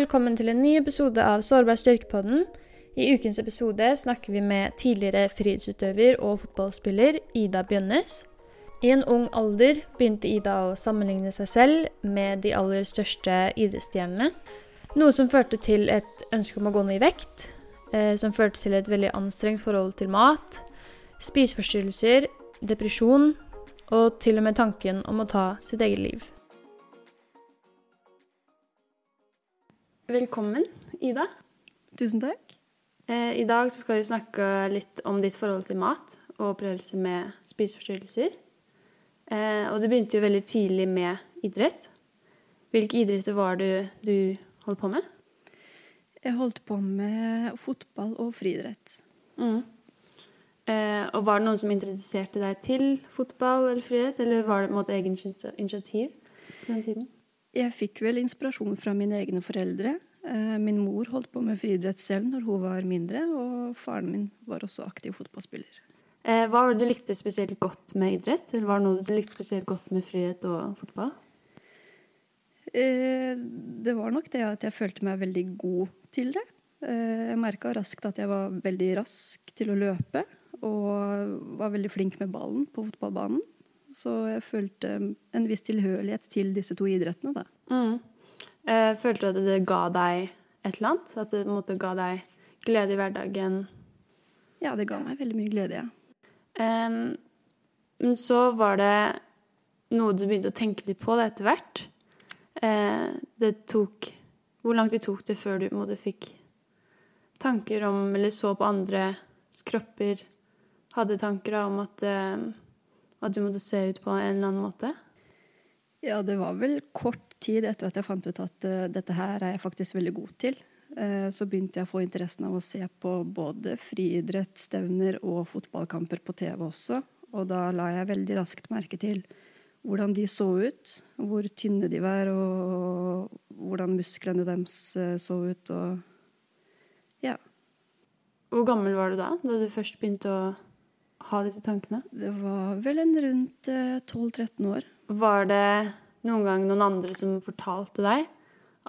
velkommen til en ny episode av Sårbar styrkepodden. I ukens episode snakker vi med tidligere frihetsutøver og fotballspiller Ida Bjønnes. I en ung alder begynte Ida å sammenligne seg selv med de aller største idrettsstjernene. Noe som førte til et ønske om å gå ned i vekt, eh, som førte til et veldig anstrengt forhold til mat, spiseforstyrrelser, depresjon og til og med tanken om å ta sitt eget liv. Velkommen, Ida. Tusen takk. Eh, I dag skal vi snakke litt om ditt forhold til mat og opplevelse med spiseforstyrrelser. Eh, og du begynte jo veldig tidlig med idrett. Hvilke idretter var det du holdt på med? Jeg holdt på med fotball og friidrett. Mm. Eh, og var det noen som interesserte deg til fotball eller friidrett, eller var det på en måte egen initiativ på den tiden? Jeg fikk vel inspirasjon fra mine egne foreldre. Eh, min mor holdt på med friidrett selv når hun var mindre, og faren min var også aktiv fotballspiller. Eh, hva var det du likte spesielt godt med idrett, eller var det noe du likte spesielt godt med frihet og fotball? Eh, det var nok det at jeg følte meg veldig god til det. Jeg merka raskt at jeg var veldig rask til å løpe, og var veldig flink med ballen på fotballbanen. Så jeg følte en viss tilhørighet til disse to idrettene, da. Mm. Eh, følte du at det ga deg et eller annet? At det måte ga deg glede i hverdagen? Ja, det ga meg veldig mye glede, ja. Um, så var det noe du begynte å tenke litt på det etter hvert. Uh, det tok Hvor lang tid tok det før du måte fikk tanker om Eller så på andres kropper? Hadde tanker om at, uh, at du måtte se ut på en eller annen måte? Ja, det var vel kort tid etter at jeg fant ut at uh, dette her er jeg faktisk veldig god til. Uh, så begynte jeg å få interessen av å se på både friidrettsstevner og fotballkamper på TV også. Og da la jeg veldig raskt merke til hvordan de så ut. Hvor tynne de var, og hvordan musklene deres uh, så ut. Og ja. Hvor gammel var du da, da du først begynte å ha disse tankene? Det var vel en rundt 12-13 år. Var det noen gang noen andre som fortalte deg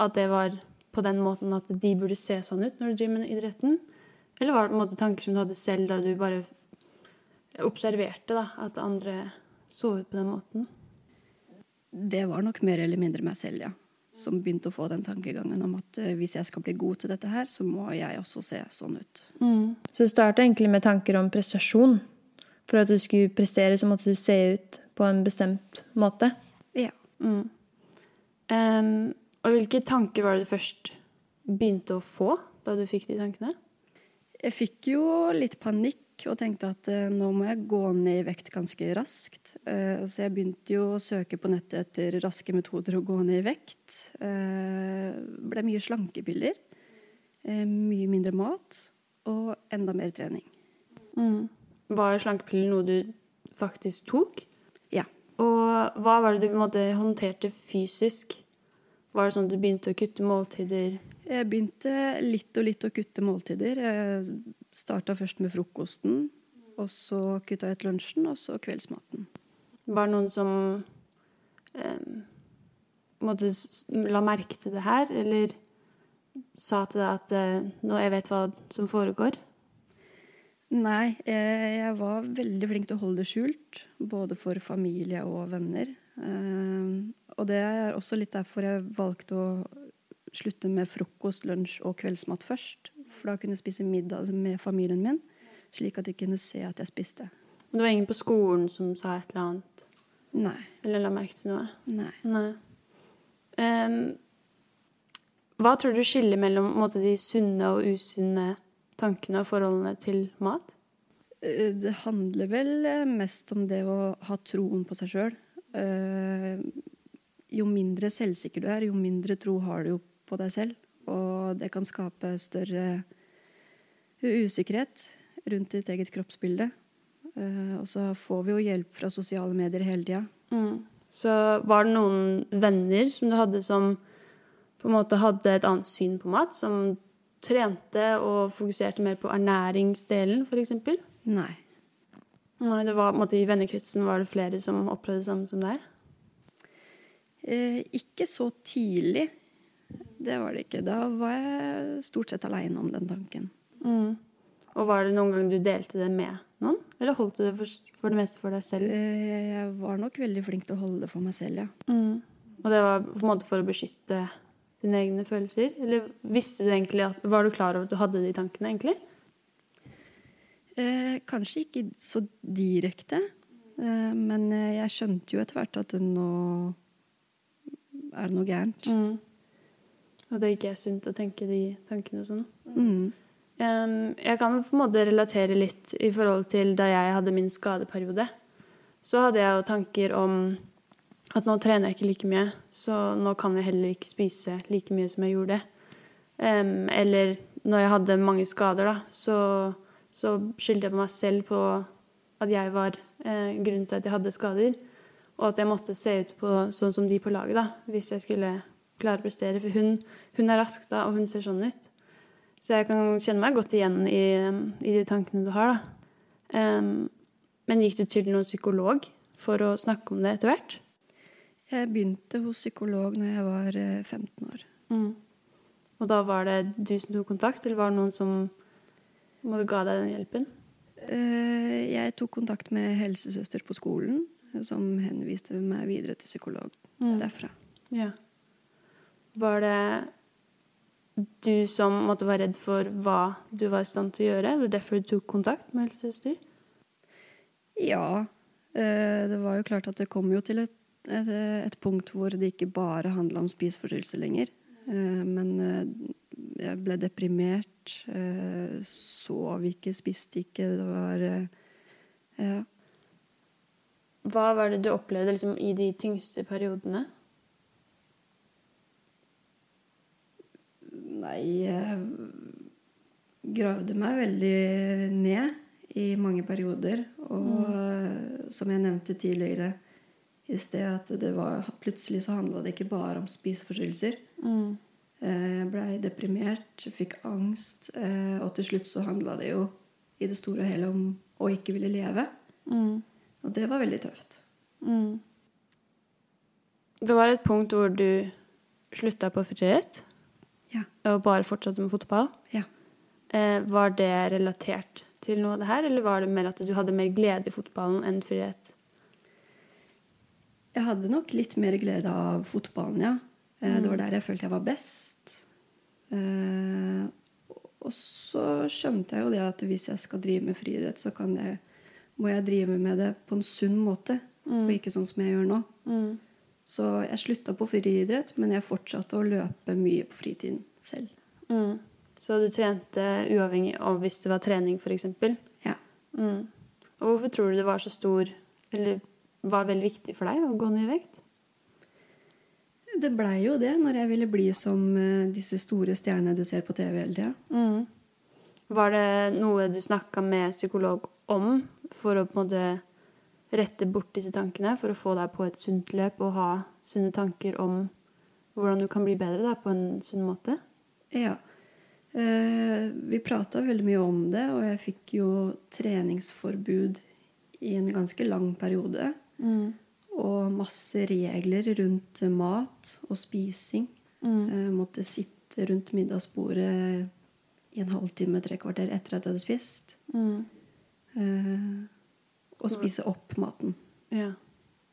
at det var på den måten at de burde se sånn ut når du driver med idretten? Eller var det på en måte tanker som du hadde selv da du bare observerte da, at andre så ut på den måten? Det var nok mer eller mindre meg selv, ja. Som begynte å få den tankegangen om at uh, hvis jeg skal bli god til dette her, så må jeg også se sånn ut. Mm. Så det starta egentlig med tanker om prestasjon? For at du skulle prestere, så måtte du se ut på en bestemt måte? Ja. Mm. Um, og hvilke tanker var det du først begynte å få da du fikk de tankene? Jeg fikk jo litt panikk og tenkte at uh, nå må jeg gå ned i vekt ganske raskt. Uh, så jeg begynte jo å søke på nettet etter raske metoder å gå ned i vekt. Uh, ble mye slankepiller. mye mindre mat og enda mer trening. Mm. Var slankepiller noe du faktisk tok? Ja. Og hva var det du måte håndterte fysisk? Var det sånn at du begynte å kutte måltider? Jeg begynte litt og litt å kutte måltider. Jeg starta først med frokosten, og så kutta jeg ut lunsjen, og så kveldsmaten. Var det noen som eh, måtte la merke til det her, eller sa til deg at eh, nå jeg vet hva som foregår? Nei, jeg var veldig flink til å holde det skjult. Både for familie og venner. Og det er også litt derfor jeg valgte å slutte med frokost, lunsj og kveldsmat først. For da kunne jeg spise middag med familien min, slik at de kunne se at jeg spiste. Det var ingen på skolen som sa et eller annet? Nei. Eller la merke til noe? Nei. Nei. Um, hva tror du skiller mellom måte, de sunne og usunne tankene og forholdene til mat? Det handler vel mest om det å ha troen på seg sjøl. Jo mindre selvsikker du er, jo mindre tro har du jo på deg selv. Og det kan skape større usikkerhet rundt ditt eget kroppsbilde. Og så får vi jo hjelp fra sosiale medier hele tida. Mm. Så var det noen venner som du hadde som på en måte hadde et annet syn på mat? Som trente og fokuserte mer på ernæringsdelen, f.eks.? Nei. Nei, det var, måte, I vennekretsen var det flere som opplevde det samme som deg? Eh, ikke så tidlig. det var det ikke. Da var jeg stort sett aleine om den tanken. Mm. Og var det noen gang du delte det med noen? Eller holdt du det for, for det meste for deg selv? Eh, Jeg var nok veldig flink til å holde det for meg selv, ja. Mm. Og det var på en måte for å beskytte dine egne følelser? Eller visste du egentlig at, Var du klar over at du hadde de tankene, egentlig? Eh, kanskje ikke så direkte, eh, men eh, jeg skjønte jo etter hvert at nå er det noe gærent. Mm. Og det er ikke sunt å tenke de tankene og sånn? Mm. Jeg kan på en måte relatere litt i forhold til da jeg hadde min skadeperiode. Så hadde jeg jo tanker om at nå trener jeg ikke like mye, så nå kan jeg heller ikke spise like mye som jeg gjorde. Um, eller når jeg hadde mange skader, da, så, så skyldte jeg på meg selv på at jeg var eh, grunnen til at jeg hadde skader. Og at jeg måtte se ut på, sånn som de på laget, da, hvis jeg skulle klare å prestere. For hun, hun er rask, da, og hun ser sånn ut. Så jeg kan kjenne meg godt igjen i, i de tankene du har. da. Um, men gikk du til noen psykolog for å snakke om det etter hvert? Jeg begynte hos psykolog når jeg var eh, 15 år. Mm. Og da var det du som tok kontakt, eller var det noen som ga deg den hjelpen? Eh, Jeg tok kontakt med helsesøster på skolen, som henviste meg videre til psykolog Mm. derfra. Ja. Var det du som måtte være redd for hva du var i stand til å gjøre? Var det derfor du tok kontakt med helsesøster? Ja, eh, det var jo klart at det kom jo til et, et, et punkt hvor det ikke bare handla om spiseforstyrrelse lenger. Eh, Men eh, jeg ble deprimert, eh, sov ikke, spiste ikke. Det var eh, Ja. Hva var det du opplevde liksom, i de tyngste periodene? Nei, jeg gravde meg veldig ned i mange perioder. Og mm. som jeg nevnte tidligere i sted, at det var, plutselig så handla det ikke bare om spiseforstyrrelser. Mm. Eh, Jeg blei deprimert, fikk angst, eh, og til slutt så handla det jo i det store og hele om å ikke ville leve. Mm. Og det var veldig tøft. Mm. Det var et punkt hvor du slutta på friidrett Ja. og bare fortsatte med fotball. Ja. Eh, var det relatert til noe av det her, eller var det mer at du hadde mer glede i fotballen enn friidrett? Jeg hadde nok litt mer glede av fotballen, ja. Mm. Det var der jeg følte jeg var best. Eh, Og så skjønte jeg jo det at hvis jeg skal drive med friidrett, så kan jeg, må jeg drive med det på en sunn måte, og ikke sånn som jeg gjør nå. Mm. Så jeg slutta på friidrett, men jeg fortsatte å løpe mye på fritiden selv. Mm. Så du trente uavhengig av hvis det var trening, f.eks.? Ja. Mm. Og hvorfor tror du det var så stor, eller var veldig viktig for deg å gå ned i vekt? Det blei jo det når jeg ville bli som eh, disse store stjernene du ser på TV hele tida. Mm. Var det noe du snakka med psykolog om for å på en måte rette bort disse tankene? For å få deg på et sunt løp og ha sunne tanker om hvordan du kan bli bedre da, på en sunn måte? Ja. Eh, vi prata veldig mye om det, og jeg fikk jo treningsforbud i en ganske lang periode. Mm. Og masse regler rundt mat og spising. Mm. Jeg måtte sitte rundt middagsbordet i en halvtime, tre kvarter etter at jeg hadde spist. Mm. Eh, og spise opp maten. Ja.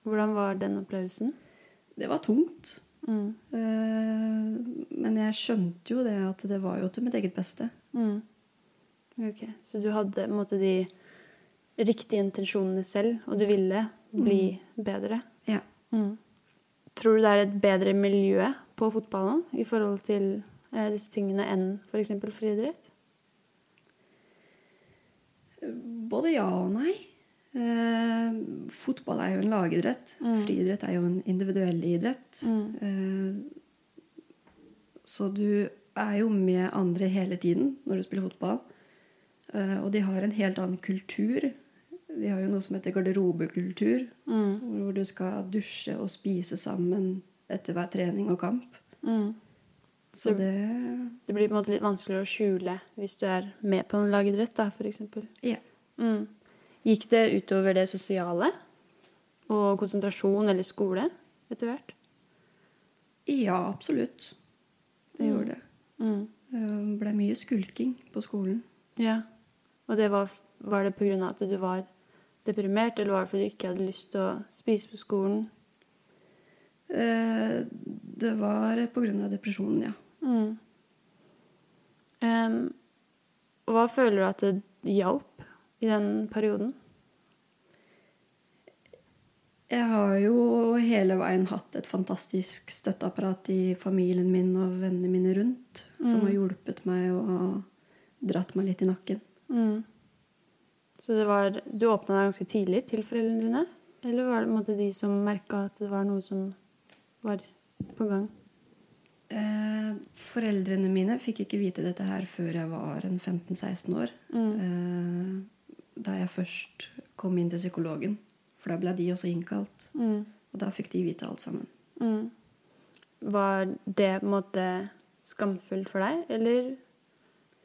Hvordan var den opplevelsen? Det var tungt. Mm. Eh, men jeg skjønte jo det at det var jo til mitt eget beste. Mm. Ok, Så du hadde måte de riktige intensjonene selv, og du ville bli bedre? Ja. Mm. Tror du det er et bedre miljø på fotballen i forhold til eh, disse tingene enn f.eks. friidrett? Både ja og nei. Eh, fotball er jo en lagidrett. Friidrett er jo en individuell idrett. Eh, så du er jo med andre hele tiden når du spiller fotball. Eh, og de har en helt annen kultur. De har jo noe som heter garderobekultur. Hvor du skal dusje og spise sammen etter hver trening og kamp. Mm. Så det Det blir på en måte litt vanskeligere å skjule hvis du er med på en lagidrett, da, f.eks. Ja. Mm. Gikk det utover det sosiale? Og konsentrasjon eller skole etter hvert? Ja, absolutt. Det Mm. gjorde det. Mm. Det ble mye skulking på skolen. Ja. Og det var, var det av at du var deprimert, eller var det fordi du ikke hadde lyst til å spise på skolen? Eh, Det var på grunn av depresjonen, ja. Mm. Em, hva føler du at det hjalp i den perioden? Jeg har jo hele veien hatt et fantastisk støtteapparat i familien min og vennene mine rundt, som Mm. har hjulpet meg og dratt meg litt i nakken. Mm. Så det var, du åpna deg ganske tidlig til foreldrene dine? Eller var det måte, de som merka at det var noe som var på gang? Eh, foreldrene mine fikk ikke vite dette her før jeg var en 15-16 år. Mm. Eh, da jeg først kom inn til psykologen. For da ble de også innkalt. Mm. Og da fikk de vite alt sammen. Mm. Var det på en måte skamfullt for deg, eller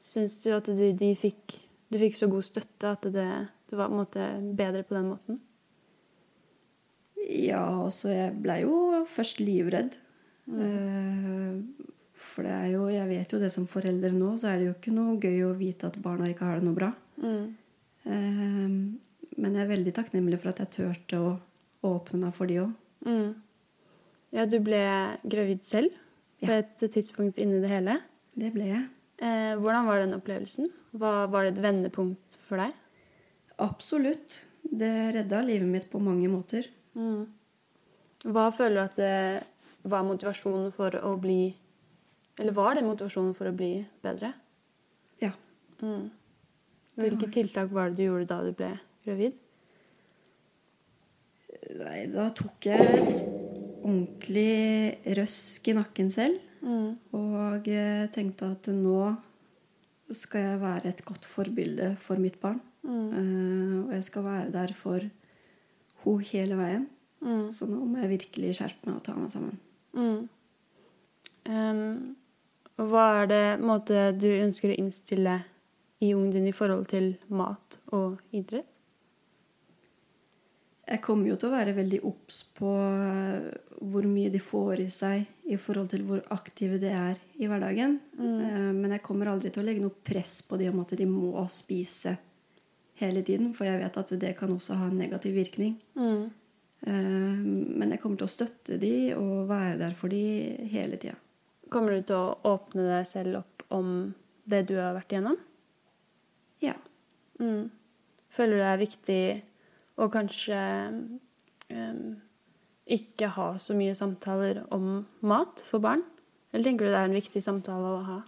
syns du at du, de fikk, du fikk så god støtte at det, det var på en måte bedre på den måten? Ja, altså jeg ble jo først livredd. Mm. for det er jo, jeg vet jo det som forelder nå, så er det jo ikke noe gøy å vite at barna ikke har det noe bra. Mm. Eh, men jeg er veldig takknemlig for at jeg turte å åpne meg for de òg. Mm. Ja, du ble gravid selv på Ja. et tidspunkt inni det hele. Det ble jeg. Eh, hvordan var den opplevelsen? Hva, var det et vendepunkt for deg? Absolutt. Det redda livet mitt på mange måter. Mm. Hva føler du at det var motivasjonen for å bli Eller var det motivasjonen for å bli bedre? Ja. Mm. Hvilke var- tiltak var det du gjorde da du ble gravid? Nei, da tok jeg et ordentlig røsk i nakken selv. Mm. Og eh, tenkte at nå skal jeg være et godt forbilde for mitt barn. Mm. Og jeg skal være der for hun hele veien. Mm. Så nå må jeg virkelig skjerpe meg og ta meg sammen. Mm. Um, hva er det måte, du ønsker å innstille i ungen din i forhold til mat og idrett? Jeg kommer jo til å være veldig obs på eh, hvor mye de får i seg i forhold til hvor aktive de er i hverdagen. Mm. Men jeg kommer aldri til å legge noe press på de om at de må spise hele tiden, for jeg vet at det kan også ha en negativ virkning. Mm. Eh, Men jeg kommer til å støtte de og være der for de hele tida. Kommer du til å åpne deg selv opp om det du har vært igjennom? Ja. Mm. Føler du det er viktig å kanskje um, ikke ha så mye samtaler om mat for barn? Eller tenker du det er en viktig samtale å ha?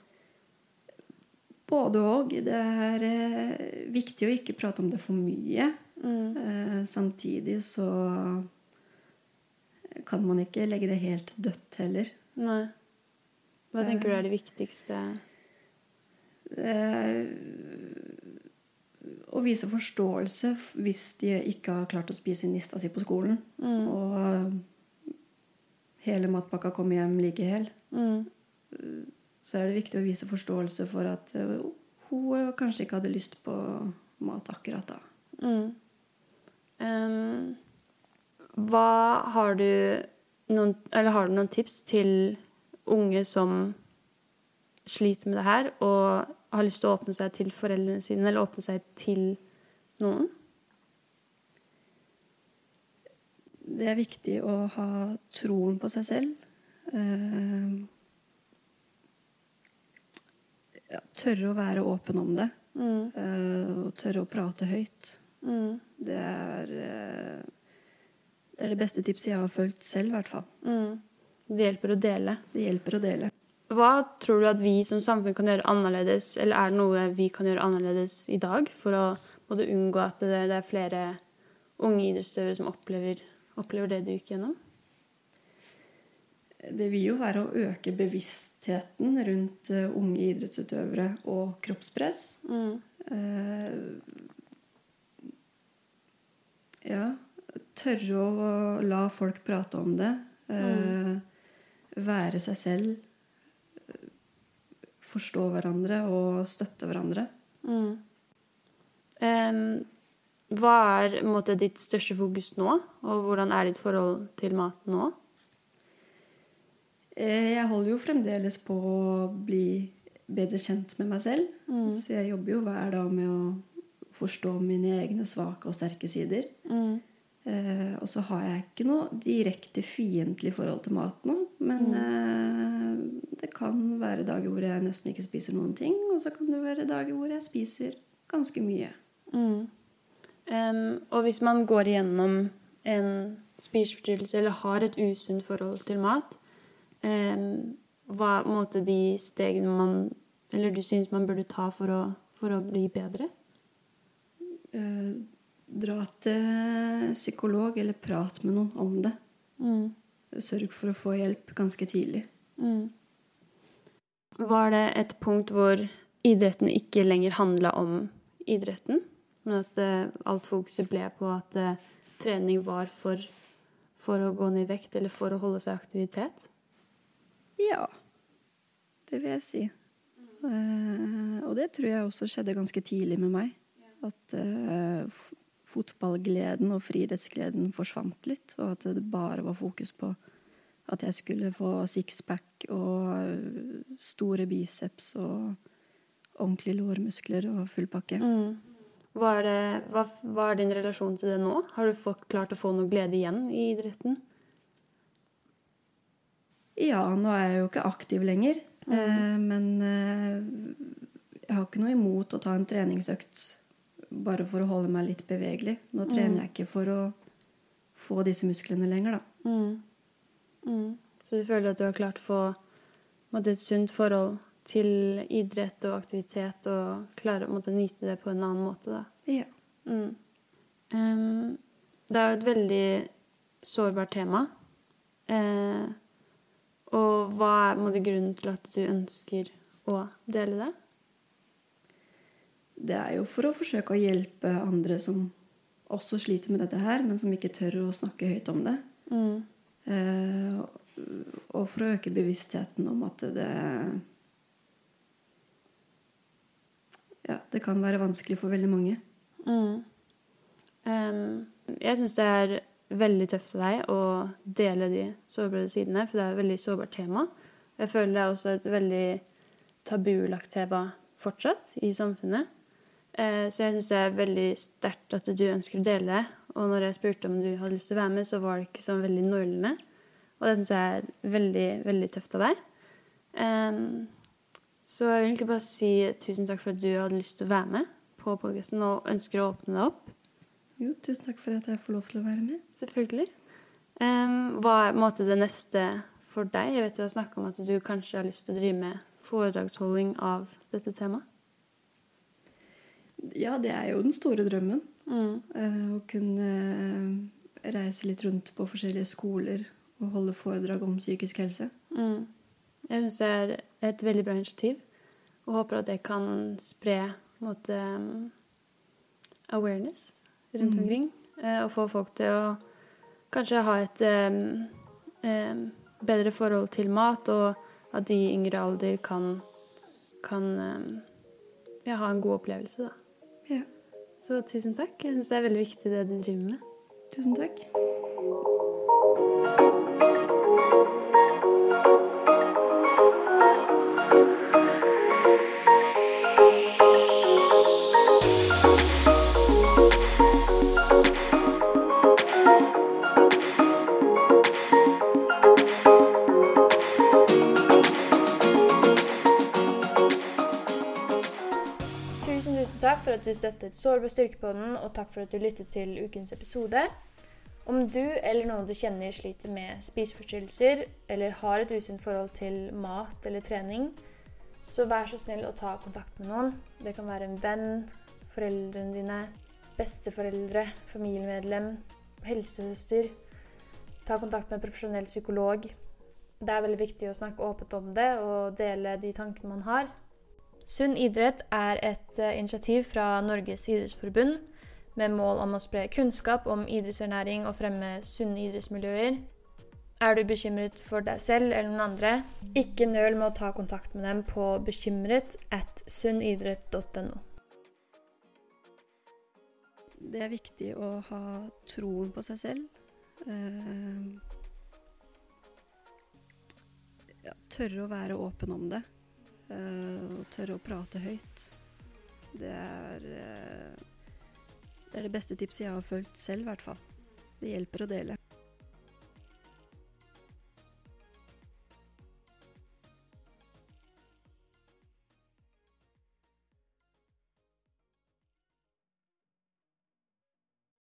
Både og. Det er eh, viktig å ikke prate om det for mye. Mm. Eh, samtidig så kan man ikke legge det helt dødt heller. Nei. Hva tenker du er det viktigste? Eh, å vise forståelse hvis de ikke har klart å spise nista si på skolen. Mm. Og eh, hele matpakka kommer hjem like hel. Mm. Så er det viktig å vise forståelse for at eh, hun kanskje ikke hadde lyst på mat akkurat da. Mm. Um, hva har du noen Eller har du noen tips til unge som sliter med det her, og har lyst til å åpne seg til foreldrene sine, eller åpne seg til noen? Det er viktig å ha troen på seg selv. Eh, ja, tørre å være åpen om det. Mm. eh, og tørre å prate høyt. Mm. Det er, eh, det er det beste tipset jeg har følt selv, i hvert fall. Mm. Det hjelper å dele. Det hjelper å dele. Hva tror du at vi som samfunn kan gjøre annerledes, eller er det noe vi kan gjøre annerledes i dag for å både unngå at det, det er flere unge idrettsutøvere som opplever, opplever det du gikk gjennom? Det vil jo være å øke bevisstheten rundt eh, unge idrettsutøvere og kroppspress. Mm. Eh, ja, tørre å la folk prate om det. Eh, Være seg selv. Eh, Forstå hverandre og støtte hverandre. Mm. Um, hva er måte, ditt største fokus nå, og hvordan er ditt forhold til mat nå? Eh, jeg holder jo fremdeles på å bli bedre kjent med meg selv. Mm. Så jeg jobber jo hver dag med å forstå mine egne svake og sterke sider. Mm. Eh, og så har jeg ikke noe direkte fiendtlig forhold til mat nå. Men eh, det kan være dager hvor jeg nesten ikke spiser noen ting. Og så kan det være dager hvor jeg spiser ganske mye. Mm. Um, og hvis man går igjennom en spiseforstyrrelse eller har et usunt forhold til mat, um, hva er de stegene man Eller du syns man burde ta for å, for å bli bedre? Uh, dra til psykolog eller prat med noen om det. Mm. Sørg for å få hjelp ganske tidlig. Mm. Var det et punkt hvor idretten ikke lenger handla om idretten, men at eh, alt fokuset ble på at eh, trening var for, for å gå ned i vekt eller for å holde seg i aktivitet? Ja, det vil jeg si. Uh, og det tror jeg også skjedde ganske tidlig med meg. At uh, fotballgleden og friidrettsgleden forsvant litt, og at det bare var fokus på at jeg skulle få sixpack og store biceps og ordentlige lårmuskler og full pakke. Hva er, det, hva, hva er din relasjon til det nå? Har du fått, klart å få noe glede igjen i idretten? Ja, nå er jeg jo ikke aktiv lenger. Eh, men eh, jeg har ikke noe imot å ta en treningsøkt bare for å holde meg litt bevegelig. Nå trener jeg ikke for å få disse musklene lenger, da. Mm. Så du føler at du har klart å få et sunt forhold til idrett og aktivitet, og klare å nyte det på en annen måte? da? Ja. Mm. Um, det er jo et veldig sårbart tema. Eh, og hva er måtte, grunnen til at du ønsker å dele det? Det er jo for å forsøke å hjelpe andre som også sliter med dette her, men som ikke tør å snakke høyt om det. Mm. Eh, og for å øke bevisstheten om at det Ja, det kan være vanskelig for veldig mange. Mm. Um, jeg syns det er veldig tøft av deg å dele de sårbare sidene, for det er et veldig sårbart tema. Jeg føler det er også et veldig tabulagt tema fortsatt i samfunnet. Uh, så jeg syns det er veldig sterkt at du ønsker å dele det. Og når jeg spurte om du hadde lyst til å være med, så var det ikke sånn veldig nølende. Og det syns jeg er veldig, veldig tøft av deg. Um, så jeg vil egentlig bare si tusen takk for at du hadde lyst til å være med på podkasten og ønsker å åpne deg opp. Jo, tusen takk for at jeg får lov til å være med. Selvfølgelig. Um, hva er måte det neste for deg? Jeg vet du har snakka om at du kanskje har lyst til å drive med foredragsholding av dette temaet. Ja, det er jo den store drømmen. Mm. eh, Å kunne eh, reise litt rundt på forskjellige skoler og holde foredrag om psykisk helse. Mm. Jeg syns det er et veldig bra initiativ, og håper at det kan spre måte, um, awareness rundt Mm. omkring. eh, Og få folk til å kanskje ha et um, um, bedre forhold til mat, og at de i yngre alder kan, kan um, ja, ha en god opplevelse. Da. Så tusen takk. Jeg syns det er veldig viktig det du driver med. tusen takk. For at du støttet Sårbar styrkepodden, og takk for at du lyttet til ukens episode. Om du eller noen du kjenner sliter med spiseforstyrrelser, eller har et usunt forhold til mat eller trening, så vær så snill å ta kontakt med noen. Det kan være en venn, foreldrene dine, besteforeldre, familiemedlem, helsesøster. Ta kontakt med en profesjonell psykolog. Det er veldig viktig å snakke åpent om det og dele de tankene man har. Sunn idrett er et eh, initiativ fra Norges idrettsforbund med mål om å spre kunnskap om idrettsernæring og fremme sunne idrettsmiljøer. Er du bekymret for deg selv eller noen andre, ikke nøl med å ta kontakt med dem på bekymret at sunnidrett.no. Det er viktig å ha troen på seg selv. Uh, ja, tørre å være åpen om det. Eh, og tørre å prate høyt. Det er, eh, det er det beste tipset jeg har følt selv, i hvert fall. Det hjelper å dele.